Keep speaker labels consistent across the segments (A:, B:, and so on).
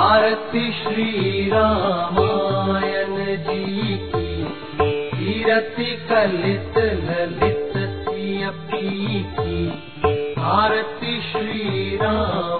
A: आरती श्री रामायण जी की। कीरति कलित ललित सियपी की। आरती श्री रामायण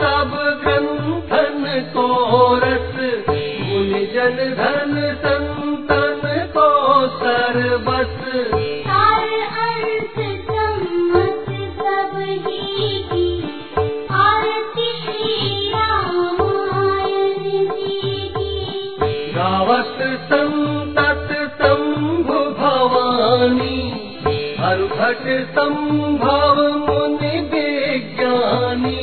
A: सब ग्रंथन को रस मुनि जन धन संतन को सर्वस
B: सार अंत सम्मत सब ही की आरती श्री रामायण जी की
A: गावत संतत शंभु भवानी हरुघट संभव मुनि विज्ञानी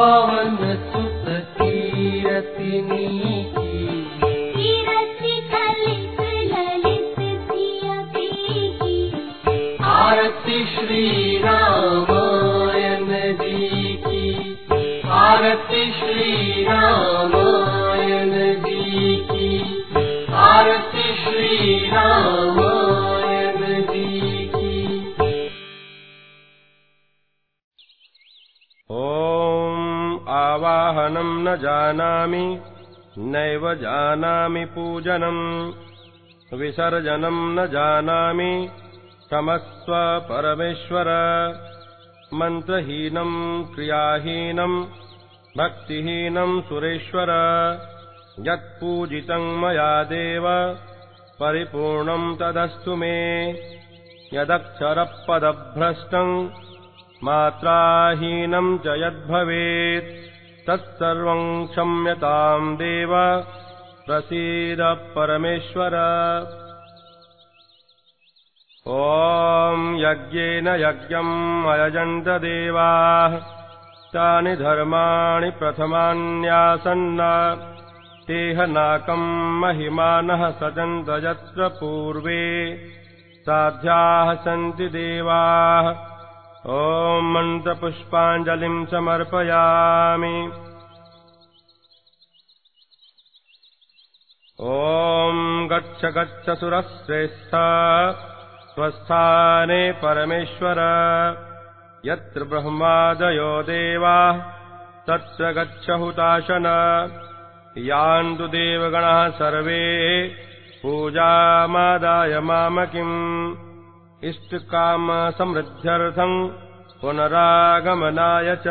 A: पवन सुत कीरतिनी की
B: कीरति कलित ललित सियपी की
A: आरती श्री रामायण जी की आरती श्री रामायण जी की आरती श्री रामायण जी की
C: ॐ आवाहनं न जानामि नैव जानामि पूजनम् विसर्जनं न जानामि क्षमस्व परमेश्वर। मन्त्रहीनं क्रियाहीनं भक्तिहीनं सुरेश्वर। यत्पूजितं मया देव परिपूर्णं तदस्तु मे। यदक्षरपदभ्रष्टम् मात्राहीनम् च यद्भवेत् तत्सर्वम् क्षम्यताम् देव प्रसीद परमेश्वर। ॐ यज्ञेन यज्ञम् अयजन्त देवाः तानि धर्माणि प्रथमान्यासन्न तेह महिमानः सजन्त यत्र पूर्वे साध्याः सन्ति देवाः ॐ मन्त्रपुष्पाञ्जलिम् समर्पयामि। ॐ गच्छ गच्छ सुरश्रेष्ठ स्वस्थाने परमेश्वर यत्र ब्रह्मादयो देवाः तत्र गच्छ हुताशन यान्तु देवगणाः सर्वे पूजामादाय मामकिम् इष्टकामसमृद्ध्यर्थम् पुनरागमनाय च